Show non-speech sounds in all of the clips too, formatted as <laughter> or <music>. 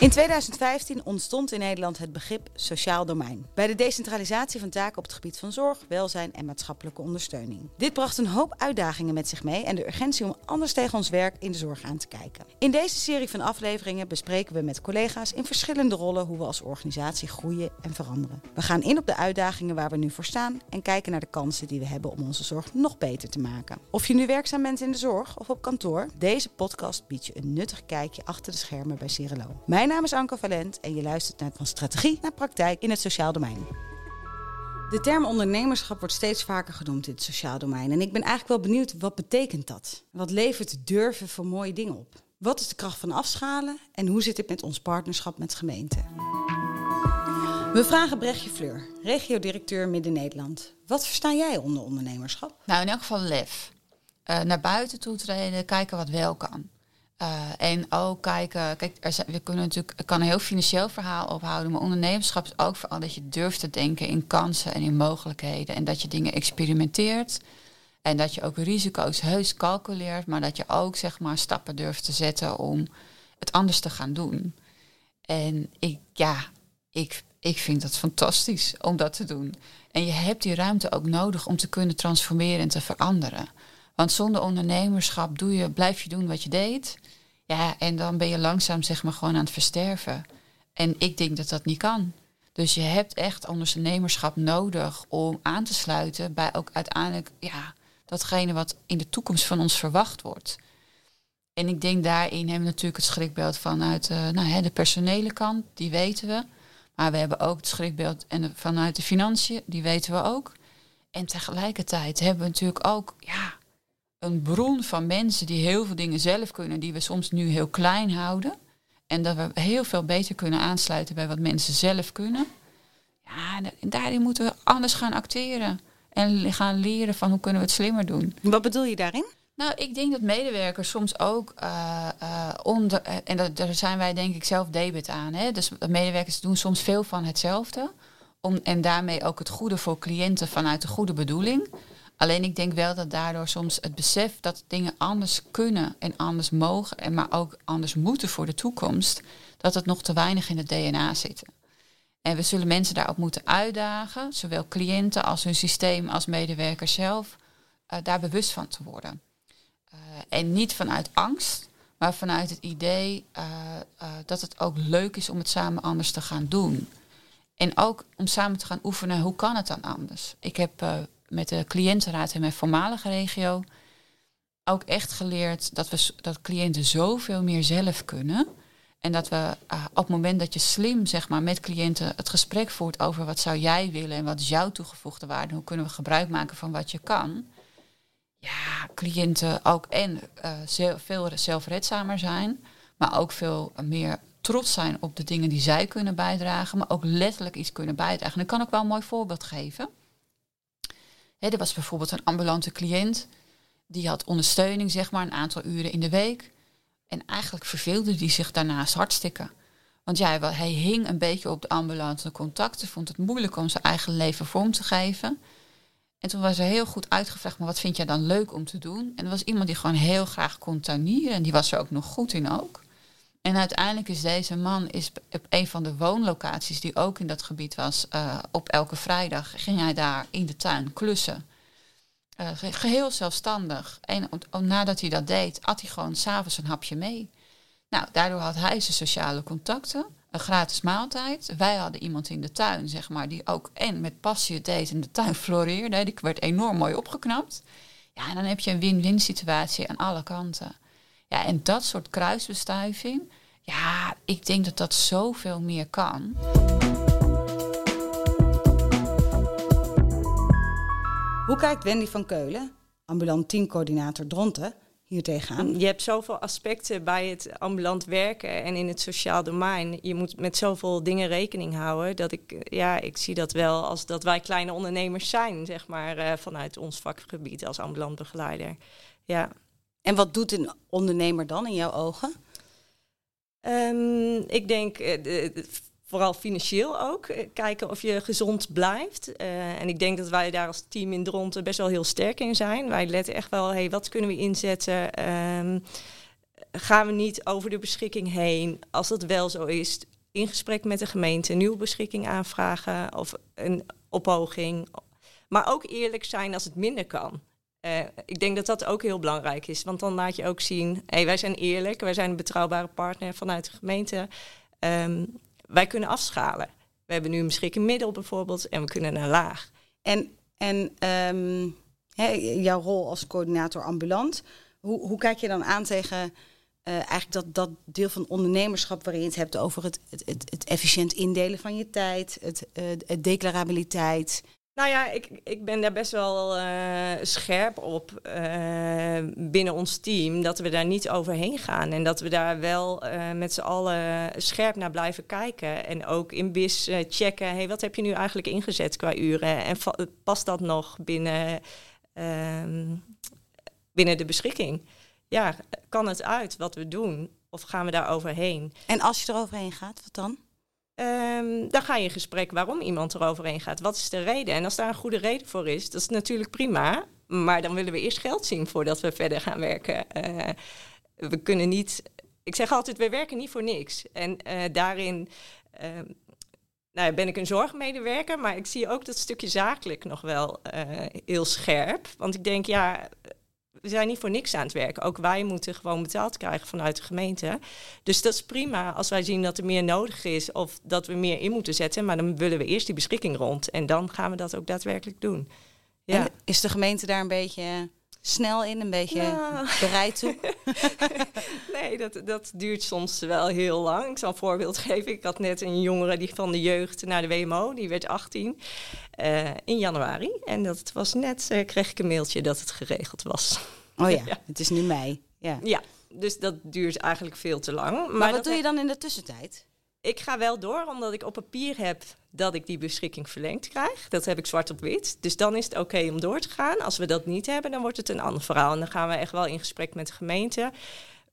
In 2015 ontstond in Nederland het begrip sociaal domein. Bij de decentralisatie van taken op het gebied van zorg, welzijn en maatschappelijke ondersteuning. Dit bracht een hoop uitdagingen met zich mee en de urgentie om anders tegen ons werk in de zorg aan te kijken. In deze serie van afleveringen bespreken we met collega's in verschillende rollen hoe we als organisatie groeien en veranderen. We gaan in op de uitdagingen waar we nu voor staan en kijken naar de kansen die we hebben om onze zorg nog beter te maken. Of je nu werkzaam bent in de zorg of op kantoor, deze podcast biedt je een nuttig kijkje achter de schermen bij Cirelo. Mijn naam is Anke Valent en je luistert naar van strategie naar praktijk in het sociaal domein. De term ondernemerschap wordt steeds vaker genoemd in het sociaal domein. En ik ben eigenlijk wel benieuwd, wat betekent dat? Wat levert durven voor mooie dingen op? Wat is de kracht van afschalen en hoe zit het met ons partnerschap met gemeenten? We vragen Brechtje Fleur, regiodirecteur Midden-Nederland. Wat versta jij onder ondernemerschap? Nou, in elk geval lef. Uh, naar buiten toe treden, kijken wat wel kan. Uh, en ook kijken, kijk, er zijn, we kunnen natuurlijk, ik kan een heel financieel verhaal ophouden, maar ondernemerschap is ook vooral dat je durft te denken in kansen en in mogelijkheden. En dat je dingen experimenteert. En dat je ook risico's heus calculeert, maar dat je ook zeg maar stappen durft te zetten om het anders te gaan doen. En ik, ja, ik, ik vind dat fantastisch om dat te doen. En je hebt die ruimte ook nodig om te kunnen transformeren en te veranderen. Want zonder ondernemerschap doe je, blijf je doen wat je deed. Ja, en dan ben je langzaam zeg maar gewoon aan het versterven. En ik denk dat dat niet kan. Dus je hebt echt ondernemerschap nodig om aan te sluiten bij ook uiteindelijk ja, datgene wat in de toekomst van ons verwacht wordt. En ik denk daarin hebben we natuurlijk het schrikbeeld vanuit uh, nou, hè, de personele kant, die weten we. Maar we hebben ook het schrikbeeld en vanuit de financiën, die weten we ook. En tegelijkertijd hebben we natuurlijk ook ja, een bron van mensen die heel veel dingen zelf kunnen, die we soms nu heel klein houden. En dat we heel veel beter kunnen aansluiten bij wat mensen zelf kunnen. Ja, en daarin moeten we anders gaan acteren. En gaan leren van hoe kunnen we het slimmer doen. Wat bedoel je daarin? Nou, ik denk dat medewerkers soms ook uh, uh, onder. En dat, daar zijn wij denk ik zelf debet aan. Hè? Dus medewerkers doen soms veel van hetzelfde. Om, en daarmee ook het goede voor cliënten vanuit de goede bedoeling. Alleen ik denk wel dat daardoor soms het besef dat dingen anders kunnen en anders mogen, en maar ook anders moeten voor de toekomst, dat het nog te weinig in het DNA zit. En we zullen mensen daarop moeten uitdagen, zowel cliënten als hun systeem als medewerkers zelf, uh, daar bewust van te worden. Uh, en niet vanuit angst, maar vanuit het idee uh, dat het ook leuk is om het samen anders te gaan doen. En ook om samen te gaan oefenen, hoe kan het dan anders? Ik heb met de cliëntenraad in mijn voormalige regio ook echt geleerd dat we dat cliënten zoveel meer zelf kunnen. En dat we uh, op het moment dat je slim zeg maar, met cliënten het gesprek voert over wat zou jij willen en wat is jouw toegevoegde waarde, hoe kunnen we gebruik maken van wat je kan. Ja, cliënten ook en uh, veel zelfredzamer zijn, maar ook veel meer trots zijn op de dingen die zij kunnen bijdragen, maar ook letterlijk iets kunnen bijdragen. En ik kan ook wel een mooi voorbeeld geven er was bijvoorbeeld een ambulante cliënt, die had ondersteuning, zeg maar, een aantal uren in de week. En eigenlijk verveelde die zich daarnaast hartstikke. Want ja, hij hing een beetje op de ambulante contacten, vond het moeilijk om zijn eigen leven vorm te geven. En toen was er heel goed uitgevraagd, maar wat vind jij dan leuk om te doen? En er was iemand die gewoon heel graag kon tuinieren en die was er ook nog goed in ook. En uiteindelijk is deze man is op een van de woonlocaties die ook in dat gebied was, uh, op elke vrijdag ging hij daar in de tuin klussen. Uh, geheel zelfstandig. En nadat hij dat deed, at hij gewoon s'avonds een hapje mee. Nou, daardoor had hij zijn sociale contacten, een gratis maaltijd. Wij hadden iemand in de tuin, zeg maar, die ook en met passie het deed en de tuin <laughs> floreerde. Die werd enorm mooi opgeknapt. Ja, en dan heb je een win-win situatie aan alle kanten. Ja, en dat soort kruisbestuiving, ja, ik denk dat dat zoveel meer kan. Hoe kijkt Wendy van Keulen, ambulant teamcoördinator Dronten, hier tegenaan? Je hebt zoveel aspecten bij het ambulant werken en in het sociaal domein. Je moet met zoveel dingen rekening houden dat ik, ja, ik zie dat wel als dat wij kleine ondernemers zijn, zeg maar, uh, vanuit ons vakgebied als ambulant begeleider. Ja. En wat doet een ondernemer dan in jouw ogen? Um, ik denk uh, vooral financieel ook. Kijken of je gezond blijft. Uh, en ik denk dat wij daar als team in Dronten best wel heel sterk in zijn. Wij letten echt wel, hey, wat kunnen we inzetten? Um, gaan we niet over de beschikking heen? Als dat wel zo is, in gesprek met de gemeente een nieuwe beschikking aanvragen of een ophoging. Maar ook eerlijk zijn als het minder kan. Uh, ik denk dat dat ook heel belangrijk is, want dan laat je ook zien, hey, wij zijn eerlijk, wij zijn een betrouwbare partner vanuit de gemeente. Um, wij kunnen afschalen. We hebben nu een beschikking middel bijvoorbeeld en we kunnen naar laag. En, en um, jouw rol als coördinator ambulant, hoe, hoe kijk je dan aan tegen uh, eigenlijk dat, dat deel van ondernemerschap waarin je het hebt over het, het, het, efficiënt indelen van je tijd, het, uh, het declarabiliteit. Nou ja, ik, ik ben daar best wel uh, scherp op binnen ons team. Dat we daar niet overheen gaan. En dat we daar wel met z'n allen scherp naar blijven kijken. En ook in BIS checken. Hey, wat heb je nu eigenlijk ingezet qua uren? En past dat nog binnen, ehm, binnen de beschikking? ja, kan het uit wat we doen? Of gaan we daar overheen? En als je er overheen gaat, wat dan? Um, dan ga je in gesprek waarom iemand er overheen gaat. Wat is de reden? En als daar een goede reden voor is, dat is natuurlijk prima. Maar dan willen we eerst geld zien voordat we verder gaan werken. Uh, we kunnen niet. Ik zeg altijd, we werken niet voor niks. En uh, daarin. Uh, nou, ben ik een zorgmedewerker, maar ik zie ook dat stukje zakelijk nog wel uh, heel scherp. Want ik denk, ja, we zijn niet voor niks aan het werken. Ook wij moeten gewoon betaald krijgen vanuit de gemeente. Dus dat is prima als wij zien dat er meer nodig is of dat we meer in moeten zetten. Maar dan willen we eerst die beschikking rond en dan gaan we dat ook daadwerkelijk doen. Ja. Is de gemeente daar een beetje snel in, een beetje nou. bereid toe? <laughs> nee, dat, dat duurt soms wel heel lang. Ik zal een voorbeeld geven. Ik had net een jongere die van de jeugd naar de WMO, die werd 18 uh, eh, in januari. En dat was net, uh, kreeg ik een mailtje dat het geregeld was. Oh ja, <laughs> ja. het is nu mei. Ja. ja, dus dat duurt eigenlijk veel te lang. Maar, maar wat doe je dan in de tussentijd? Ik ga wel door, omdat ik op papier heb dat ik die beschikking verlengd krijg. Dat heb ik zwart op wit. Dus dan is het oké om door te gaan. Als we dat niet hebben, dan wordt het een ander verhaal. En dan gaan we echt wel in gesprek met de gemeente.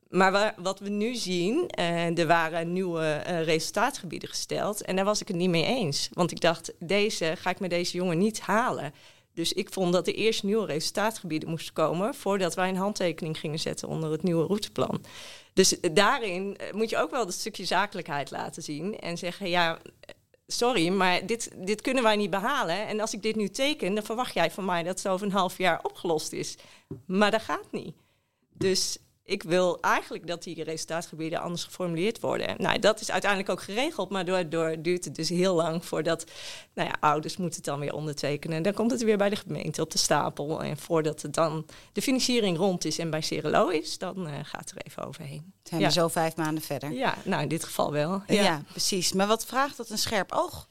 Maar wat we nu zien, uh, er waren nieuwe uh, resultaatgebieden gesteld. En daar was ik het niet mee eens. Want ik dacht, deze ga ik met deze jongen niet halen. Dus ik vond dat er eerst nieuwe resultaatgebieden moesten komen voordat wij een handtekening gingen zetten onder het nieuwe routeplan. Dus daarin eh, moet je ook wel dat stukje zakelijkheid laten zien en zeggen: ja, sorry, maar dit, dit kunnen wij niet behalen. En als ik dit nu teken, dan verwacht jij van mij dat het over een half jaar opgelost is. Maar dat gaat niet. Dus ik wil eigenlijk dat die resultaatgebieden anders geformuleerd worden. Nou, dat is uiteindelijk ook geregeld, maar daardoor duurt het dus heel lang voordat nou ja, ouders moeten het dan weer ondertekenen. Dan komt het weer bij de gemeente op de stapel. En voordat het dan de financiering rond is en bij Cerelo is, dan uh, gaat er even overheen. Zijn we zo vijf maanden verder? Ja, nou in dit geval wel. Ja. ja, precies. Maar wat vraagt dat een scherp oog?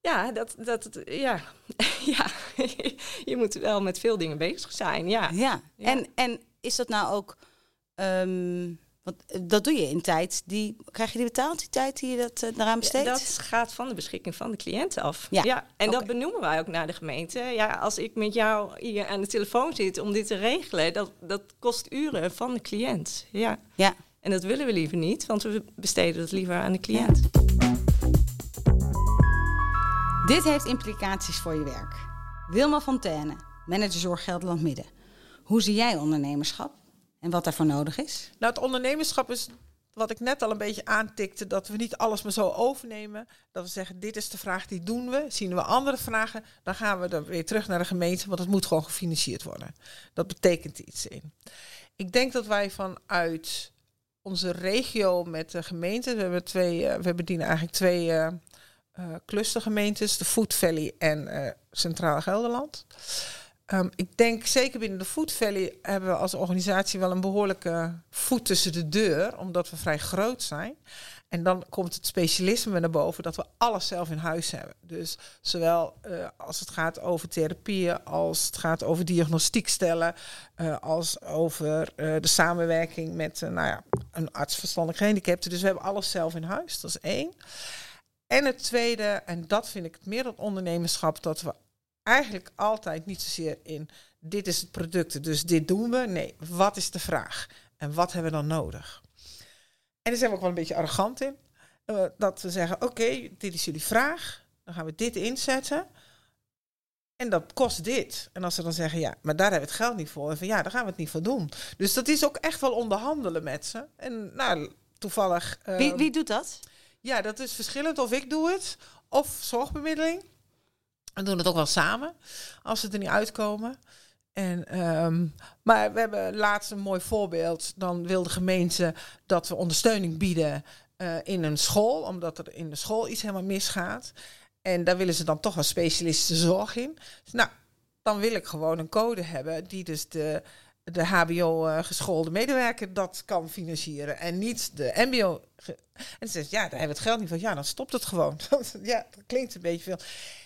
Ja, dat, dat, ja. <laughs> ja. <laughs> je moet wel met veel dingen bezig zijn. Ja. ja. En, en is dat nou ook Um, want eh, dat doe je in tijd. Die, krijg je die betaald, die tijd die je dat uh, daaraan besteedt? dat gaat van de beschikking van de cliënt af. Ja, ja en dat benoemen wij ook naar de gemeente. Ja, als ik met jou hier aan de telefoon zit om dit te regelen, dat, dat kost uren van de cliënt. Ja. ja. En dat willen we liever niet, want we besteden dat liever aan de cliënt. Dit heeft implicaties voor je werk. Wilma Fontaine, manager Zorg Gelderland Midden. Hoe zie jij ondernemerschap? En wat daarvoor nodig is? Nou, het ondernemerschap is wat ik net al een beetje aantikte, dat we niet alles maar zo overnemen. Dat we zeggen, dit is de vraag, die doen we. Zien we andere vragen, dan gaan we dan weer terug naar de gemeente, want het moet gewoon gefinancierd worden. Dat betekent iets in. Ik denk dat wij vanuit onze regio met de gemeente, we hebben twee, uh, we bedienen eigenlijk twee uh, uh, clustergemeentes, de Food Valley en Centraal Gelderland. Um, ik denk zeker binnen de Food Valley hebben we als organisatie wel een behoorlijke voet tussen de deur, omdat we vrij groot zijn. En dan komt het specialisme naar boven dat we alles zelf in huis hebben. Dus zowel uh, als het gaat over therapieën, als het gaat over diagnostiek stellen, uh, als over uh, de samenwerking met nou ja, een arts verstandig gehandicapten. Dus we hebben alles zelf in huis. Dat is één. En het tweede, en dat vind ik het meer dan ondernemerschap, dat we eigenlijk altijd niet zozeer in dit is het product, dus dit doen we. Nee, wat is de vraag? En wat hebben we dan nodig? En daar zijn we ook wel een beetje arrogant in. Uh, dat we zeggen, oké, dit is jullie vraag. Dan gaan we dit inzetten. En dat kost dit. En als ze dan zeggen, ja, maar daar hebben we het geld niet voor. En van ja, daar gaan we het niet voor doen. Dus dat is ook echt wel onderhandelen met ze. En nou, toevallig. Wie, ehm, wie doet dat? Ja, dat is verschillend of ik doe het of zorgbemiddeling. We doen het ook wel samen als ze er niet uitkomen. En, ehm, maar we hebben laatst een mooi voorbeeld. Dan wil de gemeente dat we ondersteuning bieden eh, in een school, omdat er in de school iets helemaal misgaat. En daar willen ze dan toch een specialistische zorg in. Dus nou, dan wil ik gewoon een code hebben die dus de, de HBO-geschoolde medewerker dat kan financieren en niet de MBO. En ze zegt, ja, daar hebben we het geld niet van. Ja, dan stopt het gewoon. <laughs> ja, dat klinkt een beetje veel.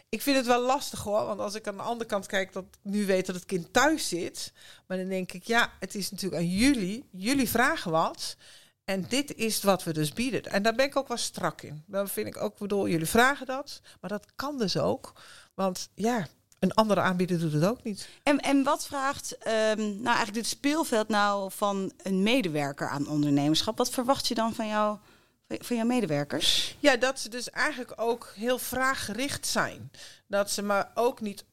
Ik vind het wel lastig hoor, want als ik aan de andere kant kijk, dat nu weet dat het kind thuis zit, maar dan denk ik, ja, het is natuurlijk aan jullie. Jullie vragen wat. En dit is wat we dus bieden. En daar ben ik ook wel strak in. Dan vind ik ook, bedoel, jullie vragen dat, maar dat kan dus ook. Want ja, een andere aanbieder doet het ook niet. En, en wat vraagt ehm, nou eigenlijk dit speelveld nou van een medewerker aan ondernemerschap? Wat verwacht je dan van, jou, van jouw medewerkers? Ja, dat ze dus eigenlijk ook heel vraaggericht zijn. Dat ze maar ook niet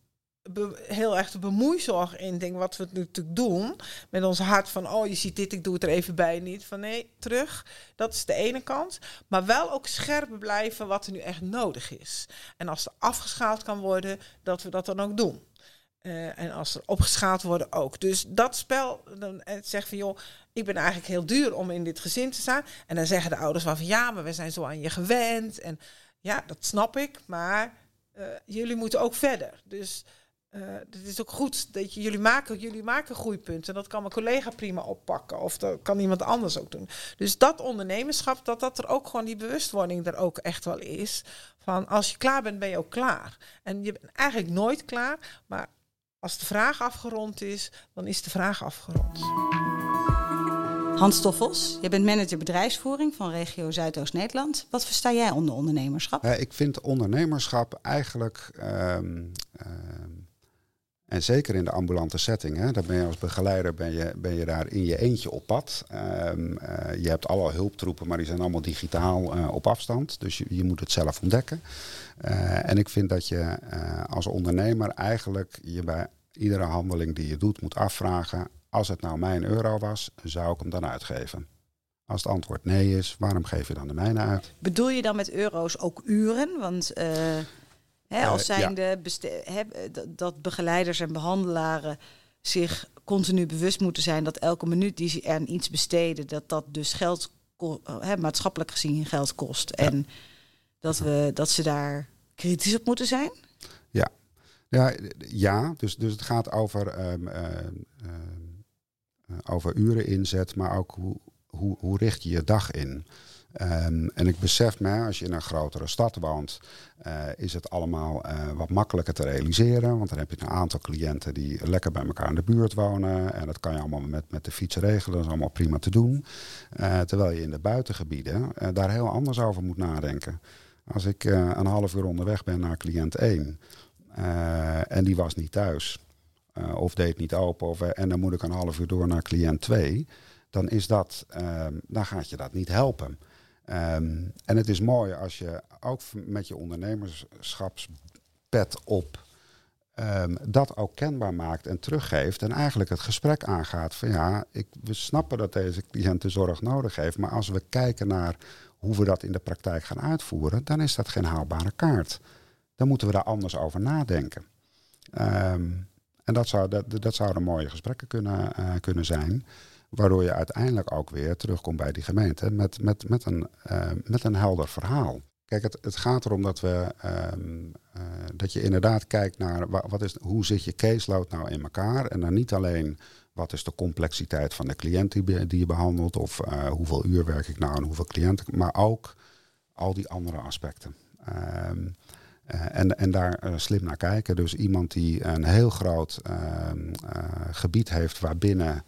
heel erg de bemoeizorg in denken wat we natuurlijk doen. Met ons hart van, oh je ziet dit, ik doe het er even bij niet. Van nee, terug. Dat is de ene kant. Maar wel ook scherp blijven wat er nu echt nodig is. En als er afgeschaald kan worden, dat we dat dan ook doen. Eh, en als er opgeschaald worden ook. Dus dat spel, dan zegt van joh, ik ben eigenlijk heel duur om in dit gezin te staan. En dan zeggen de ouders van ja, maar we zijn zo aan je gewend. En ja, dat snap ik, maar eh, jullie moeten ook verder. Dus eh het is ook goed dat je, jullie maken, jullie maken groeipunten. Dat kan mijn collega prima oppakken of dat kan iemand anders ook doen. Dus dat ondernemerschap, dat dat er ook gewoon die bewustwording er ook echt wel is. Van als je klaar bent, ben je ook klaar. En je bent eigenlijk nooit klaar, maar als de vraag afgerond is, dan is de vraag afgerond. Hans Stoffels, je bent manager bedrijfsvoering van regio Zuidoost-Nederland. Wat versta jij onder ondernemerschap? Ik vind ondernemerschap eigenlijk, ehm, ehm, en zeker in de ambulante setting, hè, daar ben je als begeleider ben je, ben je daar in je eentje op pad. Ehm, eh, je hebt alle hulptroepen, maar die zijn allemaal digitaal eh, op afstand. Dus je, je moet het zelf ontdekken. Eh, en ik vind dat je als ondernemer eigenlijk je bij iedere handeling die je doet moet afvragen. Als het nou mijn euro was, zou ik hem dan uitgeven? Als het antwoord nee is, waarom geef je dan de mijne uit? Bedoel je dan met euro's ook uren? Want eh, als Eh, zijnde hè, dat- begeleiders en behandelaren zich continu bewust moeten zijn dat elke minuut die ze aan iets besteden, dat dat dus geld, hè, maatschappelijk gezien geld kost. En dat, we, dat ze daar kritisch op moeten zijn? Ja, ja dus, dus het gaat over, ehm, ehm, ehm, eh, over uren inzet, maar ook hoe, hoe, hoe richt je je dag in. Ehm, en ik besef me, als je in een grotere stad woont, eh, is het allemaal eh, wat makkelijker te realiseren. Want dan heb je een aantal cliënten die lekker bij elkaar in de buurt wonen. En dat kan je allemaal met, met de fiets regelen. Dat is allemaal prima te doen. Eh, terwijl je in de buitengebieden daar heel anders over moet nadenken. Als ik een half uur onderweg ben naar cliënt 1 eh, en die was niet thuis. of deed niet open. Of, en dan moet ik een half uur door naar cliënt 2. Dan is dat, ehm, dan gaat je dat niet helpen. Ehm, en het is mooi als je ook met je ondernemerschapspet op ehm, dat ook kenbaar maakt en teruggeeft. En eigenlijk het gesprek aangaat van ja, ik, we snappen dat deze cliënt de zorg nodig heeft. Maar als we kijken naar hoe we dat in de praktijk gaan uitvoeren, dan is dat geen haalbare kaart. Dan moeten we daar anders over nadenken. Ehm, en dat, zou, dat, dat zouden mooie gesprekken kunnen, eh, kunnen zijn. Waardoor je uiteindelijk ook weer terugkomt bij die gemeente met, met, met, een, eh, met een helder verhaal. Kijk, het, het gaat erom dat, we, ehm, eh, dat je inderdaad kijkt naar wa- wat is, hoe zit je caseload nou in elkaar. En dan niet alleen wat is de complexiteit van de cliënt die, je behandelt. Of eh, hoeveel uur werk ik nou en hoeveel cliënten. Maar ook al die andere aspecten. Ehm, eh, en, en daar slim naar kijken. Dus iemand die een heel groot ehm, eh, gebied heeft waarbinnen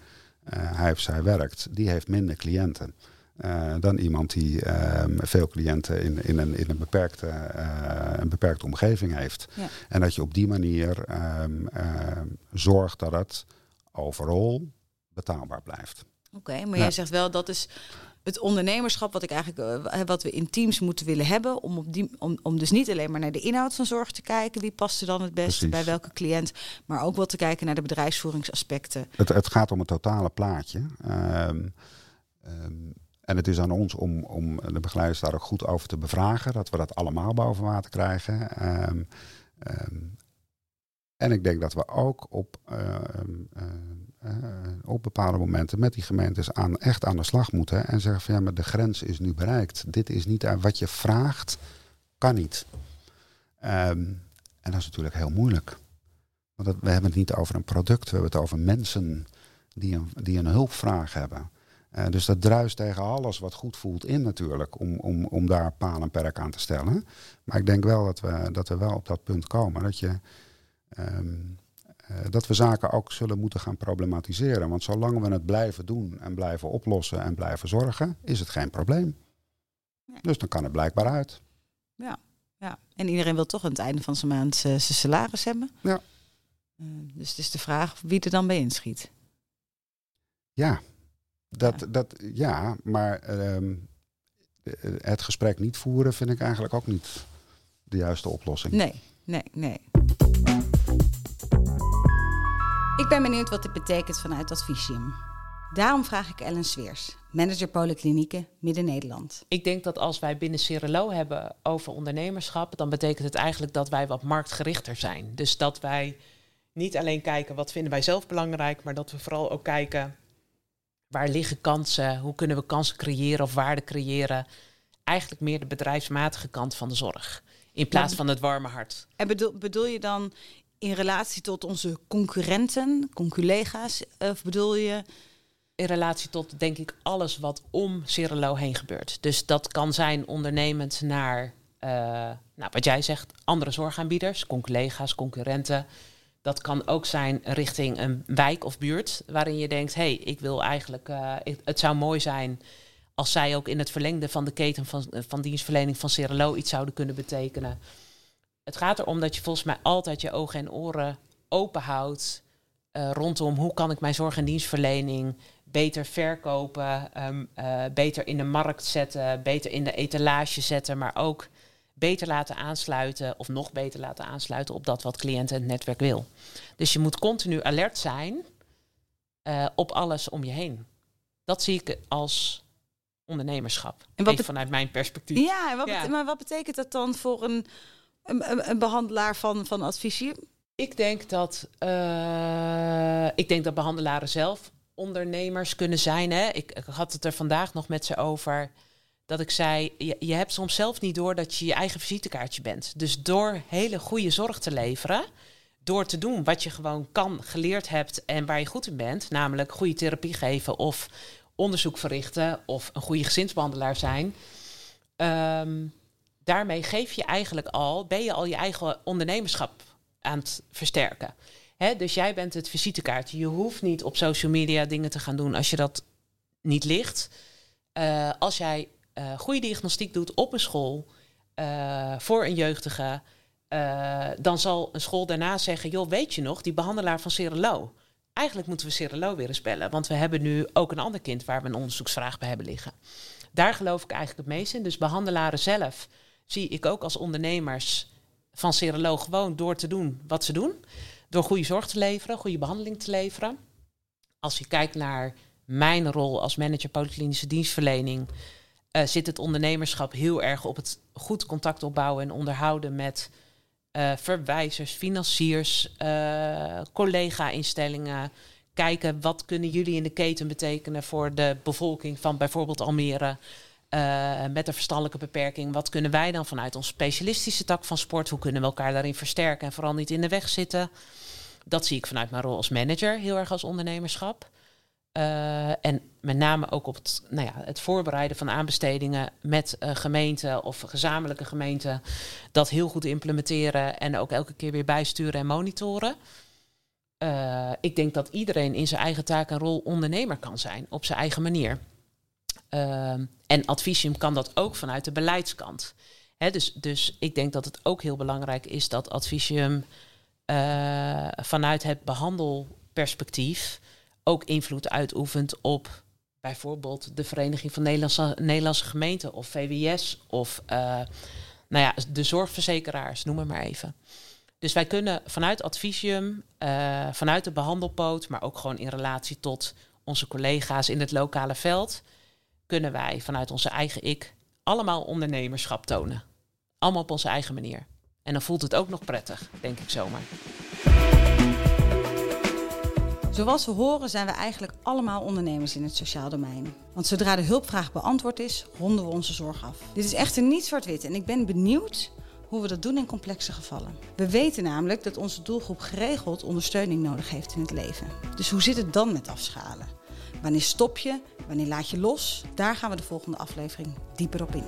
hij of zij werkt, die heeft minder cliënten. eh, dan iemand die ehm, veel cliënten in, in, een, in een, beperkte, eh, een beperkte omgeving heeft. Ja. En dat je op die manier ehm, ehm, zorgt dat het overal betaalbaar blijft. Oké, maar Ja. jij zegt wel dat is het ondernemerschap wat ik eigenlijk uh, wat we in teams moeten willen hebben om op die om, om dus niet alleen maar naar de inhoud van zorg te kijken wie past er dan het beste bij welke cliënt maar ook wel te kijken naar de bedrijfsvoeringsaspecten. Het, het gaat om het totale plaatje. Um, um, en het is aan ons om, om de begeleiders daar ook goed over te bevragen dat we dat allemaal boven water krijgen. Um, en ik denk dat we ook op, uh, uh, op bepaalde momenten met die gemeentes aan, echt aan de slag moeten. En zeggen van ja, maar de grens is nu bereikt. Dit is niet wat je vraagt, kan niet. Um, en dat is natuurlijk heel moeilijk. Want we hebben het niet over een product, we hebben het over mensen die een, die een hulpvraag hebben. Uh, dus dat druist tegen alles wat goed voelt in natuurlijk, om, om, om daar paal en perk aan te stellen. Maar ik denk wel dat we, dat we wel op dat punt komen. Dat je Um, uh, dat we zaken ook zullen moeten gaan problematiseren. Want zolang we het blijven doen en blijven oplossen en blijven zorgen, is het geen probleem. Nee. Dus dan kan het blijkbaar uit. Ja, ja, en iedereen wil toch aan het einde van zijn maand zijn salaris hebben. Ja. Uh, dus het is de vraag wie er dan bij inschiet. Ja, dat, ja. dat, ja maar um, het gesprek niet voeren vind ik eigenlijk ook niet de juiste oplossing. Nee, nee, nee. Ik ben benieuwd wat dit betekent vanuit Advisium. Daarom vraag ik Ellen Sweers, manager Polyklinieken Midden-Nederland. Ik denk dat als wij binnen Cirelo hebben over ondernemerschap, dan betekent het eigenlijk dat wij wat marktgerichter zijn. Dus dat wij niet alleen kijken wat vinden wij zelf belangrijk, maar dat we vooral ook kijken waar liggen kansen, hoe kunnen we kansen creëren of waarde creëren. Eigenlijk meer de bedrijfsmatige kant van de zorg. In plaats van het warme hart. En bedoel, bedoel je dan in relatie tot onze concurrenten, conculega's? Of bedoel je... In relatie tot, denk ik, alles wat om Cirelo heen gebeurt. Dus dat kan zijn ondernemend naar, uh, nou, wat jij zegt, andere zorgaanbieders, conculega's, concurrenten. Dat kan ook zijn richting een wijk of buurt, waarin je denkt, hé, hey, ik wil eigenlijk, uh, het zou mooi zijn als zij ook in het verlengde van de keten van, van dienstverlening van Cirelo iets zouden kunnen betekenen het gaat erom dat je volgens mij altijd je ogen en oren open houdt uh, rondom hoe kan ik mijn zorg- en dienstverlening beter verkopen, um, uh, beter in de markt zetten, beter in de etalage zetten, maar ook beter laten aansluiten of nog beter laten aansluiten op dat wat cliënten en het netwerk wil. Dus je moet continu alert zijn uh, op alles om je heen. Dat zie ik als ondernemerschap. En wat vanuit mijn perspectief. Ja, en wat ja. maar wat betekent dat dan voor een een, behandelaar van, van advisium? Ik denk dat uh, ik denk dat behandelaren zelf ondernemers kunnen zijn. Hè? Ik, ik, had het er vandaag nog met ze over. Dat ik zei, je, je hebt soms zelf niet door dat je je eigen visitekaartje bent. Dus door hele goede zorg te leveren, door te doen wat je gewoon kan, geleerd hebt en waar je goed in bent, namelijk goede therapie geven of onderzoek verrichten of een goede gezinsbehandelaar zijn. Um, daarmee geef je eigenlijk al, ben je al je eigen ondernemerschap aan het versterken. Dus jij bent het visitekaartje. Je hoeft niet op social media dingen te gaan doen als je dat niet ligt. Uh, als jij uh, goede diagnostiek doet op een school uh, voor een jeugdige, dan zal een school daarna zeggen: joh, weet je nog, die behandelaar van Cerelo. Eigenlijk moeten we Cerelo weer eens bellen, want we hebben nu ook een ander kind waar we een onderzoeksvraag bij hebben liggen. Daar geloof ik eigenlijk het meest in. Dus behandelaren zelf zie ik ook als ondernemers van seroloog gewoon door te doen wat ze doen. Door goede zorg te leveren, goede behandeling te leveren. Als je kijkt naar mijn rol als manager polyklinische dienstverlening, uh, zit het ondernemerschap heel erg op het goed contact opbouwen en onderhouden met uh, verwijzers, financiers, uh, collega-instellingen. Kijken wat kunnen jullie in de keten betekenen voor de bevolking van bijvoorbeeld Almere. Uh, met een verstandelijke beperking. Wat kunnen wij dan vanuit ons specialistische tak van sport? Hoe kunnen we elkaar daarin versterken en vooral niet in de weg zitten? Dat zie ik vanuit mijn rol als manager heel erg als ondernemerschap. Uh, en met name ook op het, nou ja, het voorbereiden van aanbestedingen met uh, gemeenten of gezamenlijke gemeenten. Dat heel goed implementeren en ook elke keer weer bijsturen en monitoren. Ik denk dat iedereen in zijn eigen taak en rol ondernemer kan zijn op zijn eigen manier. Uh, en Advisium kan dat ook vanuit de beleidskant. He, dus, dus ik denk dat het ook heel belangrijk is dat Advisium uh, vanuit het behandelperspectief ook invloed uitoefent op bijvoorbeeld de Vereniging van Nederlandse, Nederlandse Gemeenten of VWS of uh, nou ja, de zorgverzekeraars, noem maar, even. Dus wij kunnen vanuit Advisium, uh, vanuit de behandelpoot, maar ook gewoon in relatie tot onze collega's in het lokale veld, kunnen wij vanuit onze eigen ik allemaal ondernemerschap tonen. Allemaal op onze eigen manier. En dan voelt het ook nog prettig, denk ik zomaar. Zoals we horen zijn we eigenlijk allemaal ondernemers in het sociaal domein. Want zodra de hulpvraag beantwoord is, ronden we onze zorg af. Dit is echter niet zwart-wit en ik ben benieuwd hoe we dat doen in complexe gevallen. We weten namelijk dat onze doelgroep geregeld ondersteuning nodig heeft in het leven. Dus hoe zit het dan met afschalen? Wanneer stop je? Wanneer laat je los? Daar gaan we de volgende aflevering dieper op in.